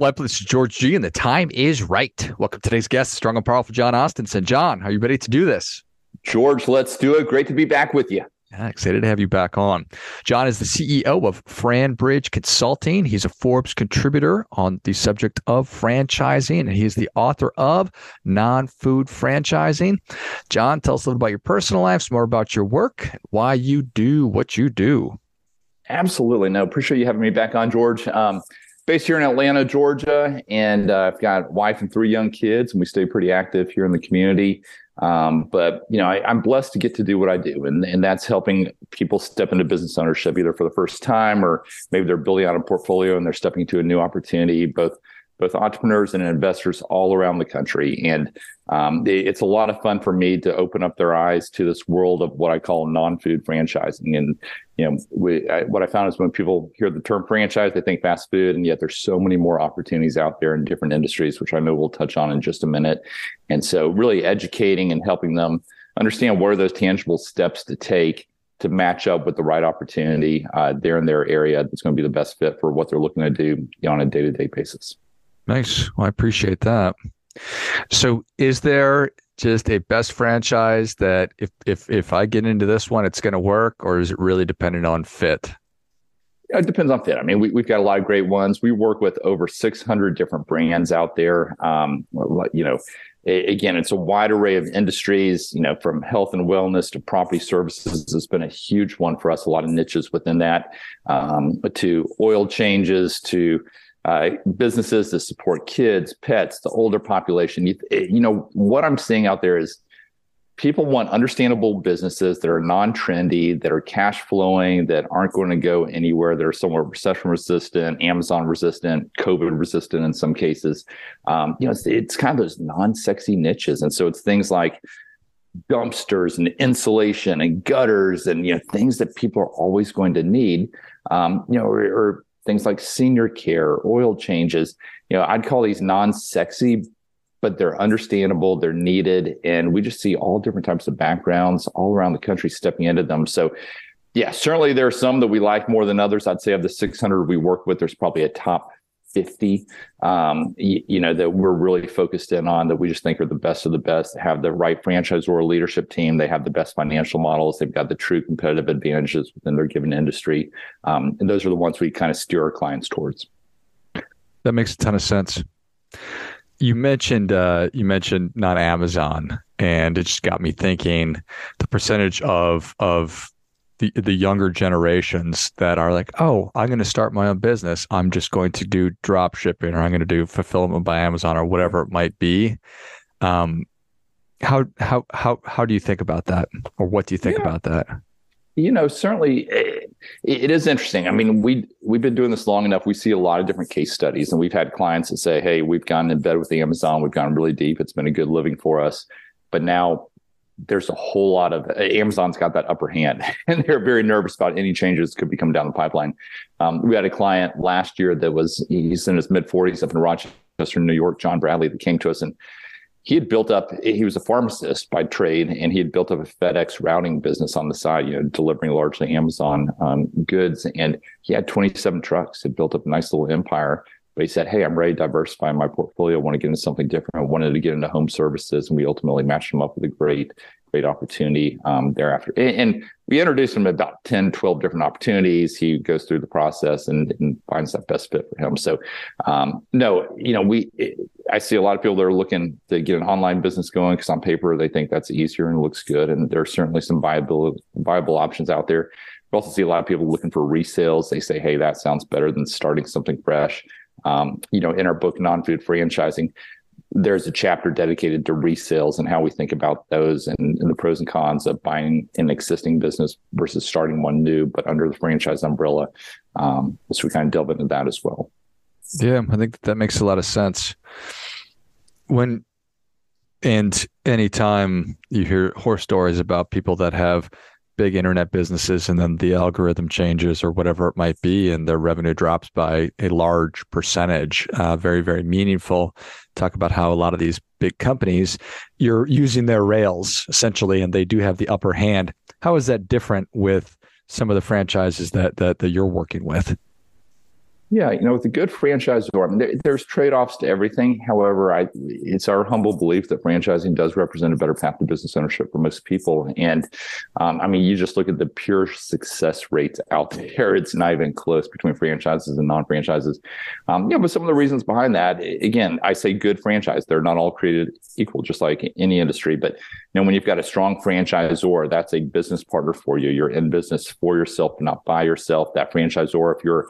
Well, this is George G, and the time is right. Welcome to today's guest, strong and powerful John Ostenson. John, are you ready to do this? George, let's do it. Great to be back with you. Yeah, excited to have you back on. John is the CEO of FranBridge Consulting. He's a Forbes contributor on the subject of franchising, and he's the author of Non Food Franchising. John, tell us a little about your personal life, some more about your work, why you do what you do. Absolutely. No, appreciate you having me back on, George. Um, based here in Atlanta, Georgia, and uh, I've got wife and three young kids, and we stay pretty active here in the community. Um, but you know, I, am blessed to get to do what I do, and and that's helping people step into business ownership either for the first time or maybe they're building out a portfolio and they're stepping into a new opportunity, both both entrepreneurs and investors all around the country. And um, it's a lot of fun for me to open up their eyes to this world of what I call non-food franchising. And you know, we, I, what I found is when people hear the term franchise, they think fast food, and yet there's so many more opportunities out there in different industries, which I know we'll touch on in just a minute. And so, really educating and helping them understand what are those tangible steps to take to match up with the right opportunity uh, there in their area that's going to be the best fit for what they're looking to do on a day-to-day basis. Nice. Well, I appreciate that. So, is there just a best franchise that if if if I get into this one, it's going to work, or is it really dependent on fit? It depends on fit. I mean, we, we've got a lot of great ones. We work with over 600 different brands out there. Um, you know, again, it's a wide array of industries, you know, from health and wellness to property services has been a huge one for us, a lot of niches within that, um, to oil changes, to uh, businesses that support kids, pets, the older population. You, you know, what I'm seeing out there is people want understandable businesses that are non-trendy, that are cash flowing, that aren't going to go anywhere, that are somewhat recession resistant, Amazon resistant, COVID resistant in some cases. Um, you know, it's, it's kind of those non-sexy niches, and so it's things like dumpsters and insulation and gutters and you know things that people are always going to need. Um, you know, or, or things like senior care, oil changes. You know, I'd call these non-sexy, but they're understandable, they're needed, and we just see all different types of backgrounds all around the country stepping into them. So, yeah, certainly there are some that we like more than others. I'd say of the 600 we work with, there's probably a top 50 um, you, you, know that we're really focused in on that we just think are the best of the best have the right franchise or leadership team they have the best financial models they've got the true competitive advantages within their given industry. Um, and those are the ones we kind of steer our clients towards. That makes a ton of sense. You mentioned uh, you mentioned not amazon and it just got me thinking the percentage of of the the younger generations that are like, oh, I'm going to start my own business. I'm just going to do drop shipping, or I'm going to do fulfillment by Amazon, or whatever it might be. Um, how how how how do you think about that, or what do you think yeah. about that? You know, certainly it, it is interesting. I mean, we we've been doing this long enough. We see a lot of different case studies, and we've had clients that say, "Hey, we've gone in bed with the Amazon. We've gone really deep. It's been a good living for us." But now there's a whole lot of Amazon's got that upper hand, and they're very nervous about any changes that could be coming down the pipeline. Um, we had a client last year that was he's in his mid 40s up in Rochester, New York, John Bradley, that came to us and he had built up he was a pharmacist by trade and he had built up a fedex routing business on the side you know delivering largely amazon um, goods and he had 27 trucks had built up a nice little empire but he said hey i'm ready to diversify my portfolio I want to get into something different i wanted to get into home services and we ultimately matched him up with a great great opportunity um, thereafter. And, and, we introduced him to about 10, 12 different opportunities. He goes through the process and, and finds that best fit for him. So, um, no, you know, we, I see a lot of people that are looking to get an online business going because on paper they think that's easier and looks good. And there are certainly some viable, viable options out there. We also see a lot of people looking for resales. They say, hey, that sounds better than starting something fresh. Um, you know, in our book, Non Food Franchising, there's a chapter dedicated to resales and how we think about those and, and, the pros and cons of buying an existing business versus starting one new, but under the franchise umbrella. Um, so we kind of delve into that as well. Yeah, I think that makes a lot of sense. When and anytime you hear horror stories about people that have big internet businesses and then the algorithm changes or whatever it might be and their revenue drops by a large percentage uh, very very meaningful. Talk about how a lot of these big companies you're using their rails essentially and they do have the upper hand. How is that different with some of the franchises that that, that you're working with Yeah, you know, with a good franchisor, I mean, there, there's trade-offs to everything. However, I, it's our humble belief that franchising does represent a better path to business ownership for most people. And um, I mean, you just look at the pure success rates out there; it's not even close between franchises and non-franchises. Um, yeah, but some of the reasons behind that, again, I say good franchise. They're not all created equal, just like any industry. But you know, when you've got a strong franchisor, that's a business partner for you. You're in business for yourself, not by yourself. That franchisor, if you're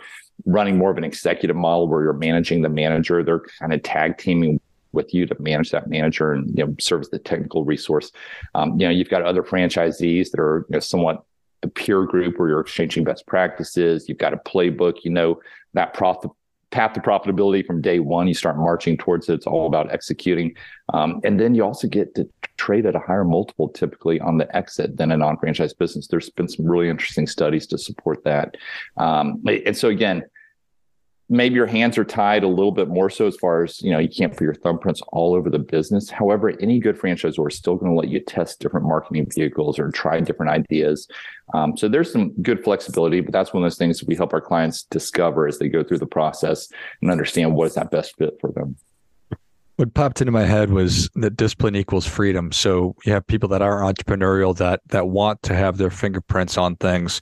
running more of an executive model where you're managing the manager. They're kind of tag teaming with you to manage that manager and you know, serve as the technical resource. Um, you know, you've got other franchisees that are you know, somewhat a peer group where you're exchanging best practices. You've got a playbook. You know that profit path to profitability from day one. You start marching towards it. It's all about executing, um, and then you also get to trade at a higher multiple typically on the exit than a non-franchise business. There's been some really interesting studies to support that, um, and so again maybe your hands are tied a little bit more so as far as you know you can't put your thumbprints all over the business. However any good franchisor is still going to let you test different marketing vehicles or try different ideas. Um, so there's some good flexibility but that's one of those things we help our clients discover as they go through the process and understand what is that best fit for them. What popped into my head was that discipline equals freedom. So you have people that are entrepreneurial that that want to have their fingerprints on things,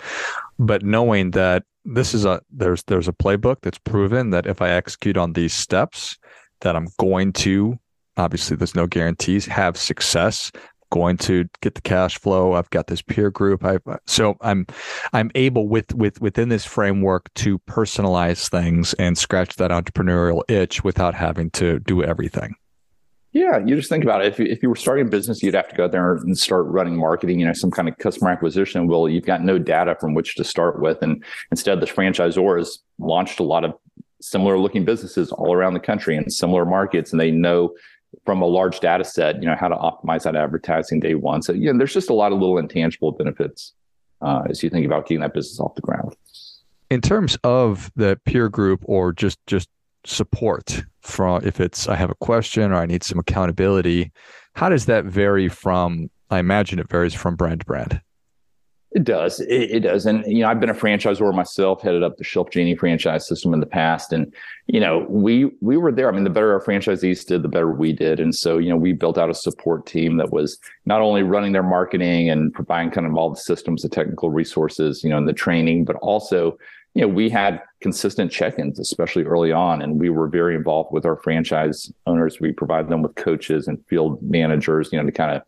but knowing that this is a there's there's a playbook that's proven that if I execute on these steps, that I'm going to obviously there's no guarantees have success going to get the cash flow i've got this peer group i so i'm i'm able with with within this framework to personalize things and scratch that entrepreneurial itch without having to do everything yeah, you just think about it. If you, if you were starting a business, you'd have to go there and start running marketing, you know, some kind of customer acquisition. Well, you've got no data from which to start with. And instead, the franchisor has launched a lot of similar looking businesses all around the country in similar markets. And they know from a large data set, you know, how to optimize that advertising day one. So, yeah, there's just a lot of little intangible benefits uh, as you think about getting that business off the ground. In terms of the peer group or just just support from if it's I have a question or I need some accountability. How does that vary from? I imagine it varies from brand to brand. It does. It, it, does. And, you know, I've been a franchisor myself, headed up the ShelfGenie franchise system in the past. And, you know, we, we were there. I mean, the better our franchisees did, the better we did. And so, you know, we built out a support team that was not only running their marketing and providing kind of all the systems, the technical resources, you know, and the training, but also you know, we had consistent check-ins, especially early on, and we were very involved with our franchise owners. We provide them with coaches and field managers, you know, to kind of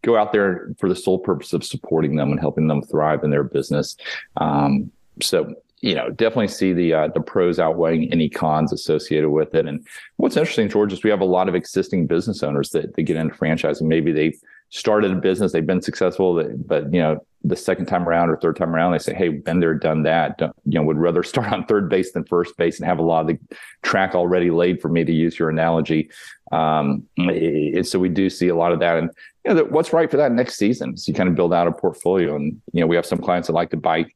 go out there for the sole purpose of supporting them and helping them thrive in their business. Um, so you know, definitely see the uh, the pros outweighing any cons associated with it. And what's interesting, George, is we have a lot of existing business owners that, that get into franchising. Maybe they started a business, they've been successful, but you know, the second time around or third time around, they say, "Hey, been there, done that." Don't, you know, would rather start on third base than first base and have a lot of the track already laid for me to use your analogy. Um, and so we do see a lot of that. And you know, what's right for that next season So you kind of build out a portfolio. And you know, we have some clients that like to buy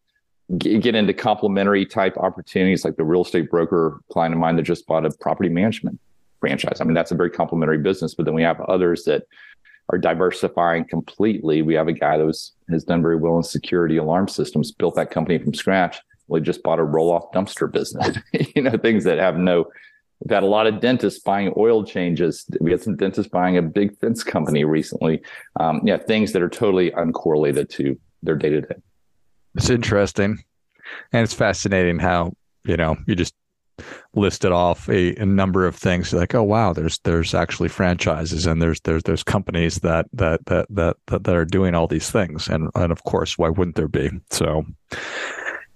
get into complementary type opportunities like the real estate broker client of mine that just bought a property management franchise. I mean, that's a very complementary business, but then we have others that are diversifying completely. We have a guy that was, has done very well in security alarm systems, built that company from scratch. We just bought a roll off dumpster business, you know, things that have no, we've had a lot of dentists buying oil changes. We had some dentists buying a big fence company recently. Um, yeah, things that are totally uncorrelated to their day to day. It's interesting. And it's fascinating how, you know, you just listed off a, a number of things like, oh wow, there's there's actually franchises and there's there's there's companies that that that that that, that are doing all these things. And and of course, why wouldn't there be? So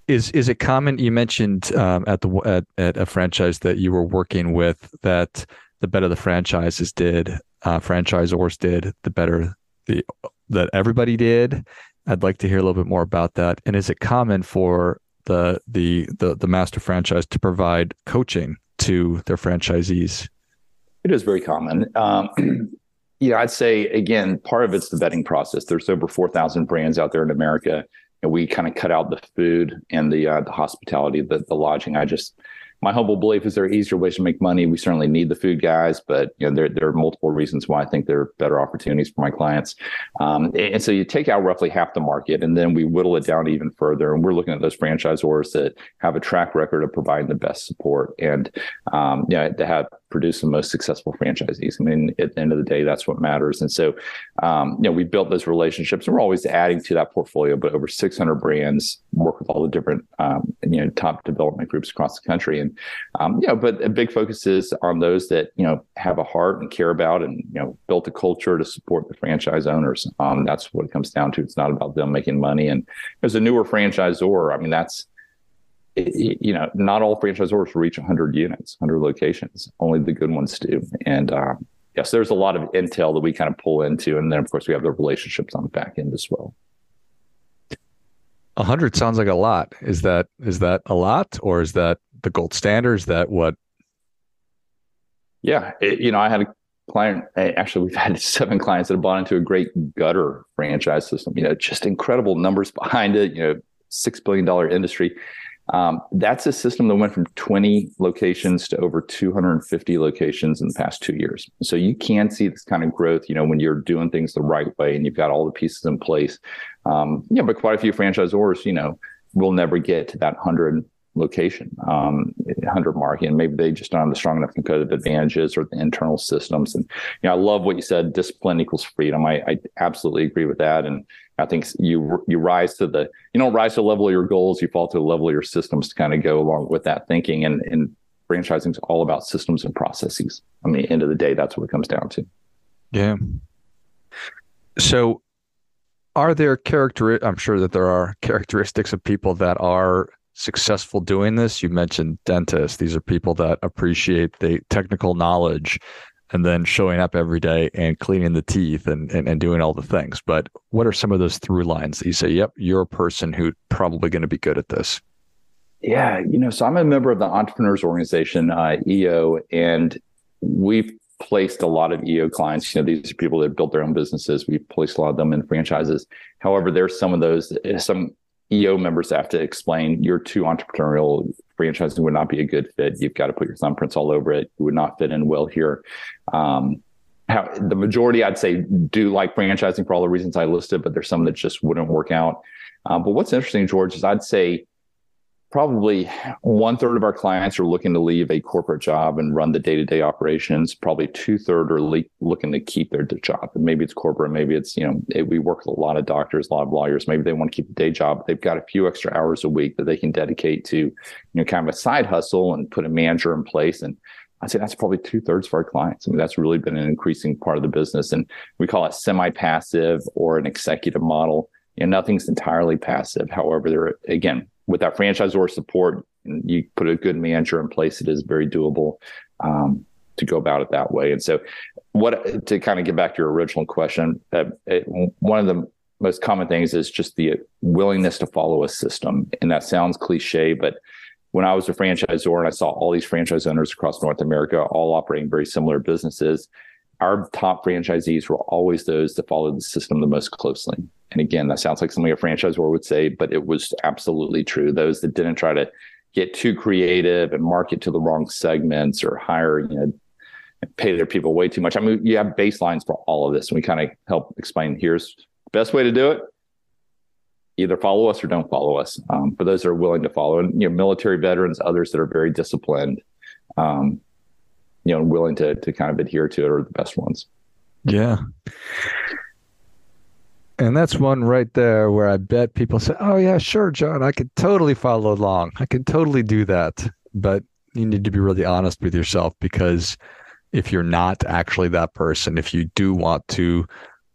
is is it common you mentioned um, at the at, at a franchise that you were working with that the better the franchises did uh, franchisors did the better the that everybody did I'd like to hear a little bit more about that. And is it common for the the the, the master franchise to provide coaching to their franchisees? It is very common. Um, yeah, I'd say again, part of it's the vetting process. There's over four thousand brands out there in America, and we kind of cut out the food and the uh, the hospitality, the the lodging. I just my humble belief is there are easier ways to make money. We certainly need the food guys, but you know there, there are multiple reasons why I think there are better opportunities for my clients. Um, and so you take out roughly half the market, and then we whittle it down even further. And we're looking at those franchisors that have a track record of providing the best support and um, you know, that have produced the most successful franchisees. I mean, at the end of the day, that's what matters. And so, um, you know, we built those relationships, and we're always adding to that portfolio. But over 600 brands work with all the different um, you know top development groups across the country, and um, you know, but a big focus is on those that you know have a heart and care about, and you know, built a culture to support the franchise owners. Um, that's what it comes down to. It's not about them making money. And as a newer franchisor, I mean, that's you know, not all franchisors reach 100 units, 100 locations. Only the good ones do. And uh, yes, there's a lot of intel that we kind of pull into, and then of course we have the relationships on the back end as well. Hundred sounds like a lot. Is that is that a lot, or is that the gold standard? Is that what? Yeah, it, you know, I had a client. Actually, we've had seven clients that have bought into a great gutter franchise system. You know, just incredible numbers behind it. You know, six billion dollar industry. Um, that's a system that went from 20 locations to over 250 locations in the past two years. So you can see this kind of growth, you know, when you're doing things the right way and you've got all the pieces in place. Um, yeah, but quite a few franchisors, you know, will never get to that 100 location, um, 100 mark, and maybe they just don't have the strong enough competitive advantages or the internal systems. And you know, I love what you said. Discipline equals freedom. I, I absolutely agree with that. And I think you you rise to the you don't rise to the level of your goals. You fall to the level of your systems to kind of go along with that thinking. And and franchising is all about systems and processes. I mean, end of the day, that's what it comes down to. Yeah. So are there character i'm sure that there are characteristics of people that are successful doing this. You mentioned dentists. These are people that appreciate the technical knowledge and then showing up every day and cleaning the teeth and, and, and doing all the things. But what are some of those through lines that you say, yep, you're a person who's probably going to be good at this? Yeah, you know, so I'm a member of the Entrepreneurs Organization, uh, EO, and we've placed a lot of EO clients. You know, these are people that built their own businesses. We've placed a lot of them in franchises. However, there's some of those, some EO members have to explain you're too entrepreneurial. Franchising would not be a good fit. You've got to put your thumbprints all over it. You would not fit in well here. Um, how, the majority, I'd say, do like franchising for all the reasons I listed, but there's some that just wouldn't work out. Um, but what's interesting, George, is I'd say probably one third of our clients are looking to leave a corporate job and run the day to day operations. Probably two third are le- looking to keep their job. Maybe it's corporate, maybe it's you know it, we work with a lot of doctors, a lot of lawyers. Maybe they want to keep a day job. They've got a few extra hours a week that they can dedicate to you know kind of a side hustle and put a manager in place. And I'd say that's probably two thirds of our clients. I mean, that's really been an increasing part of the business. And we call it semi passive or an executive model. You know, nothing's entirely passive. However, there again, with that franchisor support, you put a good manager in place, it is very doable um, to go about it that way. And so, what to kind of get back to your original question, uh, it, one of the most common things is just the willingness to follow a system, and that sounds cliche, but when I was a franchisor and I saw all these franchise owners across North America all operating very similar businesses, our top franchisees were always those that followed the system the most closely. And again, that sounds like something a franchisor would say, but it was absolutely true. Those that didn't try to get too creative and market to the wrong segments or hire, you know, pay their people way too much. I mean, you have baselines for all of this, and we kind of help explain here's the best way to do it. Either follow us or don't follow us. Um, for those that are willing to follow, and you know, military veterans, others that are very disciplined, um, you know, willing to to kind of adhere to it are the best ones. Yeah. And that's one right there where I bet people say, "Oh yeah, sure, John, I could totally follow along. I could totally do that." But you need to be really honest with yourself because if you're not actually that person, if you do want to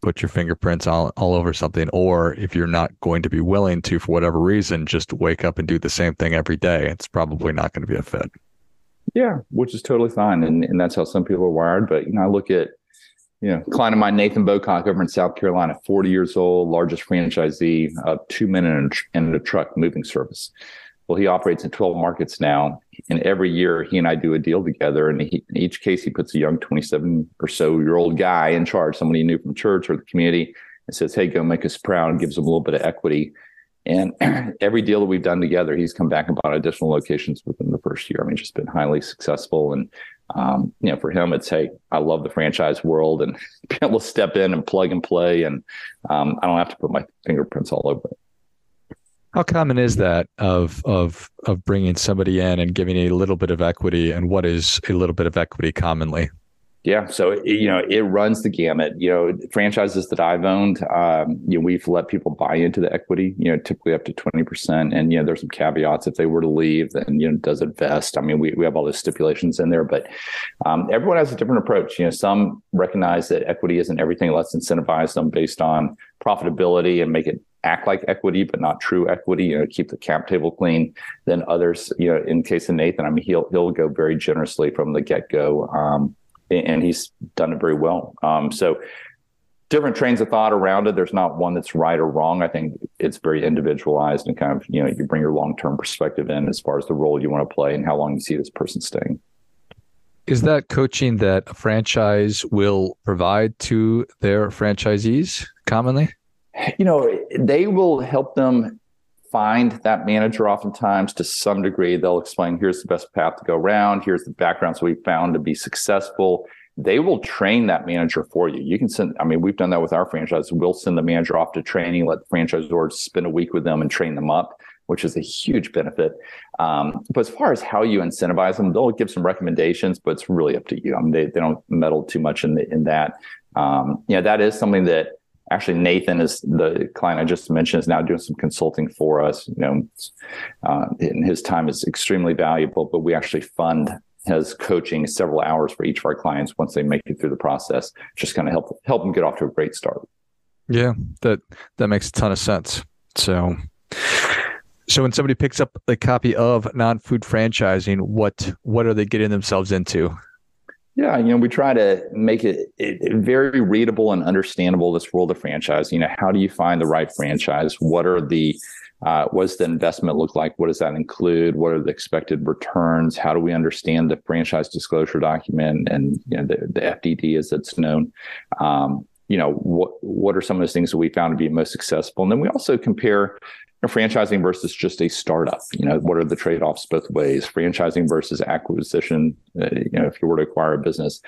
put your fingerprints all, all over something, or if you're not going to be willing to, for whatever reason, just wake up and do the same thing every day, it's probably not going to be a fit. Yeah, which is totally fine, and and that's how some people are wired. But you know, I look at you know client of mine, Nathan Bocock, over in South Carolina, forty years old, largest franchisee of two men in a, in a truck moving service. Well, he operates in 12 markets now. And every year he and I do a deal together. And he, in each case, he puts a young 27 or so year old guy in charge, somebody he knew from church or the community, and says, Hey, go make us proud, and gives them a little bit of equity. And every deal that we've done together, he's come back and bought additional locations within the first year. I mean, just been highly successful. And um, you know, for him, it's hey, I love the franchise world and be able to step in and plug and play, and um, I don't have to put my fingerprints all over it. How common is that of of of bringing somebody in and giving a little bit of equity, and what is a little bit of equity commonly? Yeah, so it, you know it runs the gamut. You know, franchises that I've owned, um, you know, we've let people buy into the equity. You know, typically up to twenty percent, and you know, there's some caveats if they were to leave, then you know, does it vest? I mean, we we have all those stipulations in there, but um, everyone has a different approach. You know, some recognize that equity isn't everything. Let's incentivize them based on profitability and make it act like equity, but not true equity. You know, keep the cap table clean. Then others, you know, in case of Nathan, I mean, he'll he'll go very generously from the get go. Um, and he's done it very well. Um, so different trains of thought around it. There's not one that's right or wrong. I think it's very individualized and kind of, you know, you bring your long-term perspective in as far as the role you want to play and how long you see this person staying. Is that coaching that a franchise will provide to their franchisees commonly? You know, they will help them find that manager oftentimes to some degree they'll explain here's the best path to go around. Here's the backgrounds we found to be successful. They will train that manager for you. You can send i mean we've done that with our franchise. We'll send the manager off to training let the franchisor spend a week with them and train them up which is a huge benefit. Um, but as far as how you incentivize them they'll give some recommendations but it's really up to you. I mean they, they don't meddle too much in, the, in that. Um, that is something that actually Nathan is the client I just mentioned is now doing some consulting for us. You know, uh, and his time is extremely valuable. But we actually fund his coaching several hours for each of our clients once they make it through the process. Just kind of help help them get off to a great start. Yeah, that that makes a ton of sense. So. So when somebody picks up a copy of non-food franchising, what what are they getting themselves into? Yeah, you know, we try to make it, it, very readable and understandable. This world of franchise. You know, how do you find the right franchise? What are the uh, what does the investment look like? What does that include? What are the expected returns? How do we understand the franchise disclosure document and you know, the, the FDD as it's known? Um, you know, what what are some of those things that we found to be most successful? And then we also compare know, franchising versus just a startup. You know, what are the trade offs both ways? Franchising versus acquisition. Uh, you know, if you were to acquire a business,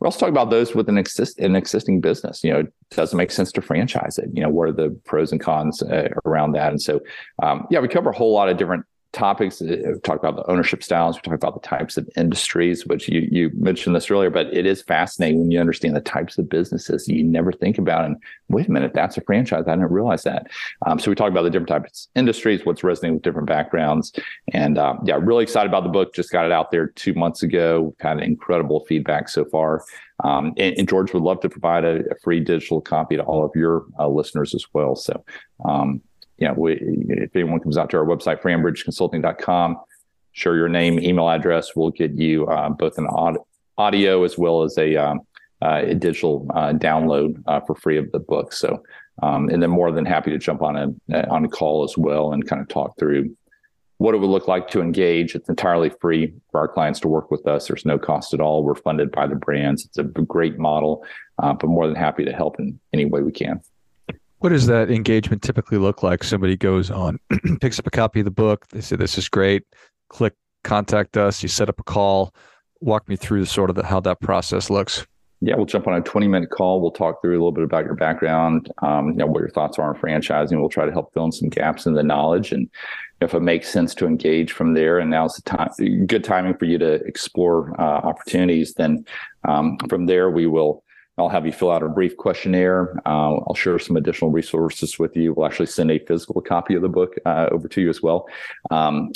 we also talk about those with an exist an existing business. You know, does it make sense to franchise it? You know, what are the pros and cons uh, around that? And so, um, yeah, we cover a whole lot of different topics. Uh, we talk about the ownership styles. We talk about the types of industries, which you you mentioned this earlier, but it is fascinating when you understand the types of businesses you never think about. And wait a minute, that's a franchise. I didn't realize that. Um, so we talk about the different types of industries, what's resonating with different backgrounds, and um, yeah, really excited about the book. Just got it out there two months ago. We've had incredible feedback so far. Um, and, and, George would love to provide a, a, free digital copy to all of your uh, listeners as well. So, um, you know, we, if anyone comes out to our website, FranBridgeConsulting.com, share your name, email address, we'll get you uh, both an audio as well as a, um, uh, a digital uh, download uh, for free of the book. So, um, and then more than happy to jump on a on a call as well and kind of talk through what it would look like to engage. It's entirely free for our clients to work with us. There's no cost at all. We're funded by the brands. It's a great model, uh, but more than happy to help in any way we can. What does that engagement typically look like? Somebody goes on, picks up a copy of the book. They say, "This is great." Click contact us. You set up a call. Walk me through sort of the, how that process looks. Yeah, we'll jump on a 20 minute call. We'll talk through a little bit about your background, um, you know, what your thoughts are on franchising. We'll try to help fill in some gaps in the knowledge. And if it makes sense to engage from there, and now's the time, good timing for you to explore uh, opportunities, then um, from there, we will I'll have you fill out a brief questionnaire. Uh, I'll share some additional resources with you. We'll actually send a physical copy of the book uh, over to you as well. Um,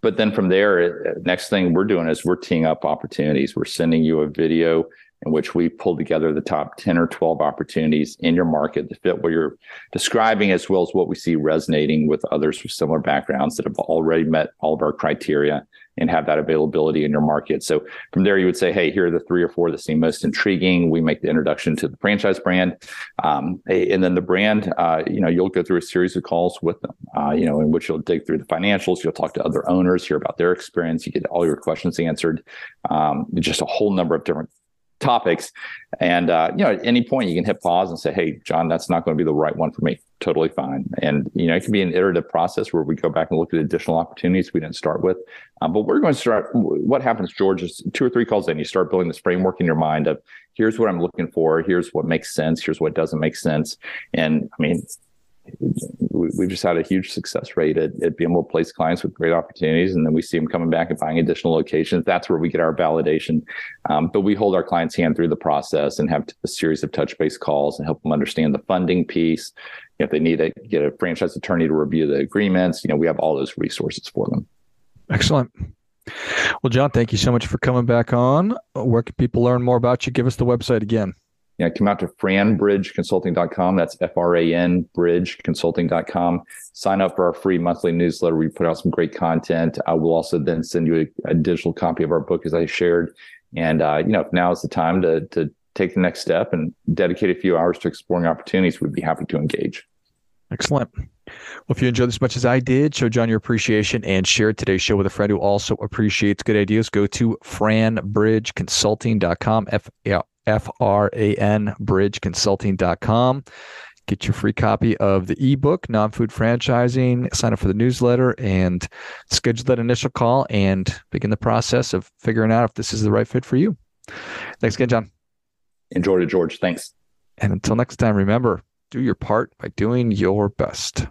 but then from there, next thing we're doing is we're teeing up opportunities. We're sending you a video in which we pull together the top 10 or 12 opportunities in your market that fit what you're describing, as well as what we see resonating with others with similar backgrounds that have already met all of our criteria and have that availability in your market. So from there, you would say, hey, here are the three or four that seem most intriguing. We make the introduction to the franchise brand. Um, and then the brand, uh, you know, you'll go through a series of calls with them, uh, you know, in which you'll dig through the financials. You'll talk to other owners, hear about their experience. You get all your questions answered. Um, just a whole number of different topics. And uh, you know, at any point you can hit pause and say, "Hey, John, that's not going to be the right one for me." totally fine. And you know, it can be an iterative process where we go back and look at additional opportunities we didn't start with. Um, but we're going to start. What happens, George, is two or three calls in, you start building this framework in your mind of here's what I'm looking for, here's what makes sense, here's what doesn't make sense. And I mean, we've just had a huge success rate at, at being able to place clients with great opportunities. And then we see them coming back and buying additional locations. That's where we get our validation. Um, but we hold our clients' hand through the process and have a series of touch base calls and help them understand the funding piece. If they need to get a franchise attorney to review the agreements, you know, we have all those resources for them. Excellent. Well, John, thank you so much for coming back on. Where can people learn more about you? Give us the website again you know, come out to franbridgeconsulting.com. That's F R A N bridgeconsulting.com. Sign up for our free monthly newsletter. We put out some great content. I will also then send you a, a digital copy of our book as I shared. And, uh, you know, now is the time to, to take the next step and dedicate a few hours to exploring opportunities, we'd be happy to engage. Excellent. Well, if you enjoyed as much as I did, show John your appreciation and share today's show with a friend who also appreciates good ideas. Go to franbridgeconsulting.com, F F R A N bridgeconsulting.com. Get your free copy of the ebook, Non Food Franchising. Sign up for the newsletter and schedule that initial call and begin the process of figuring out if this is the right fit for you. Thanks again, John. Enjoyed it, George. Thanks. And until next time, remember do your part by doing your best.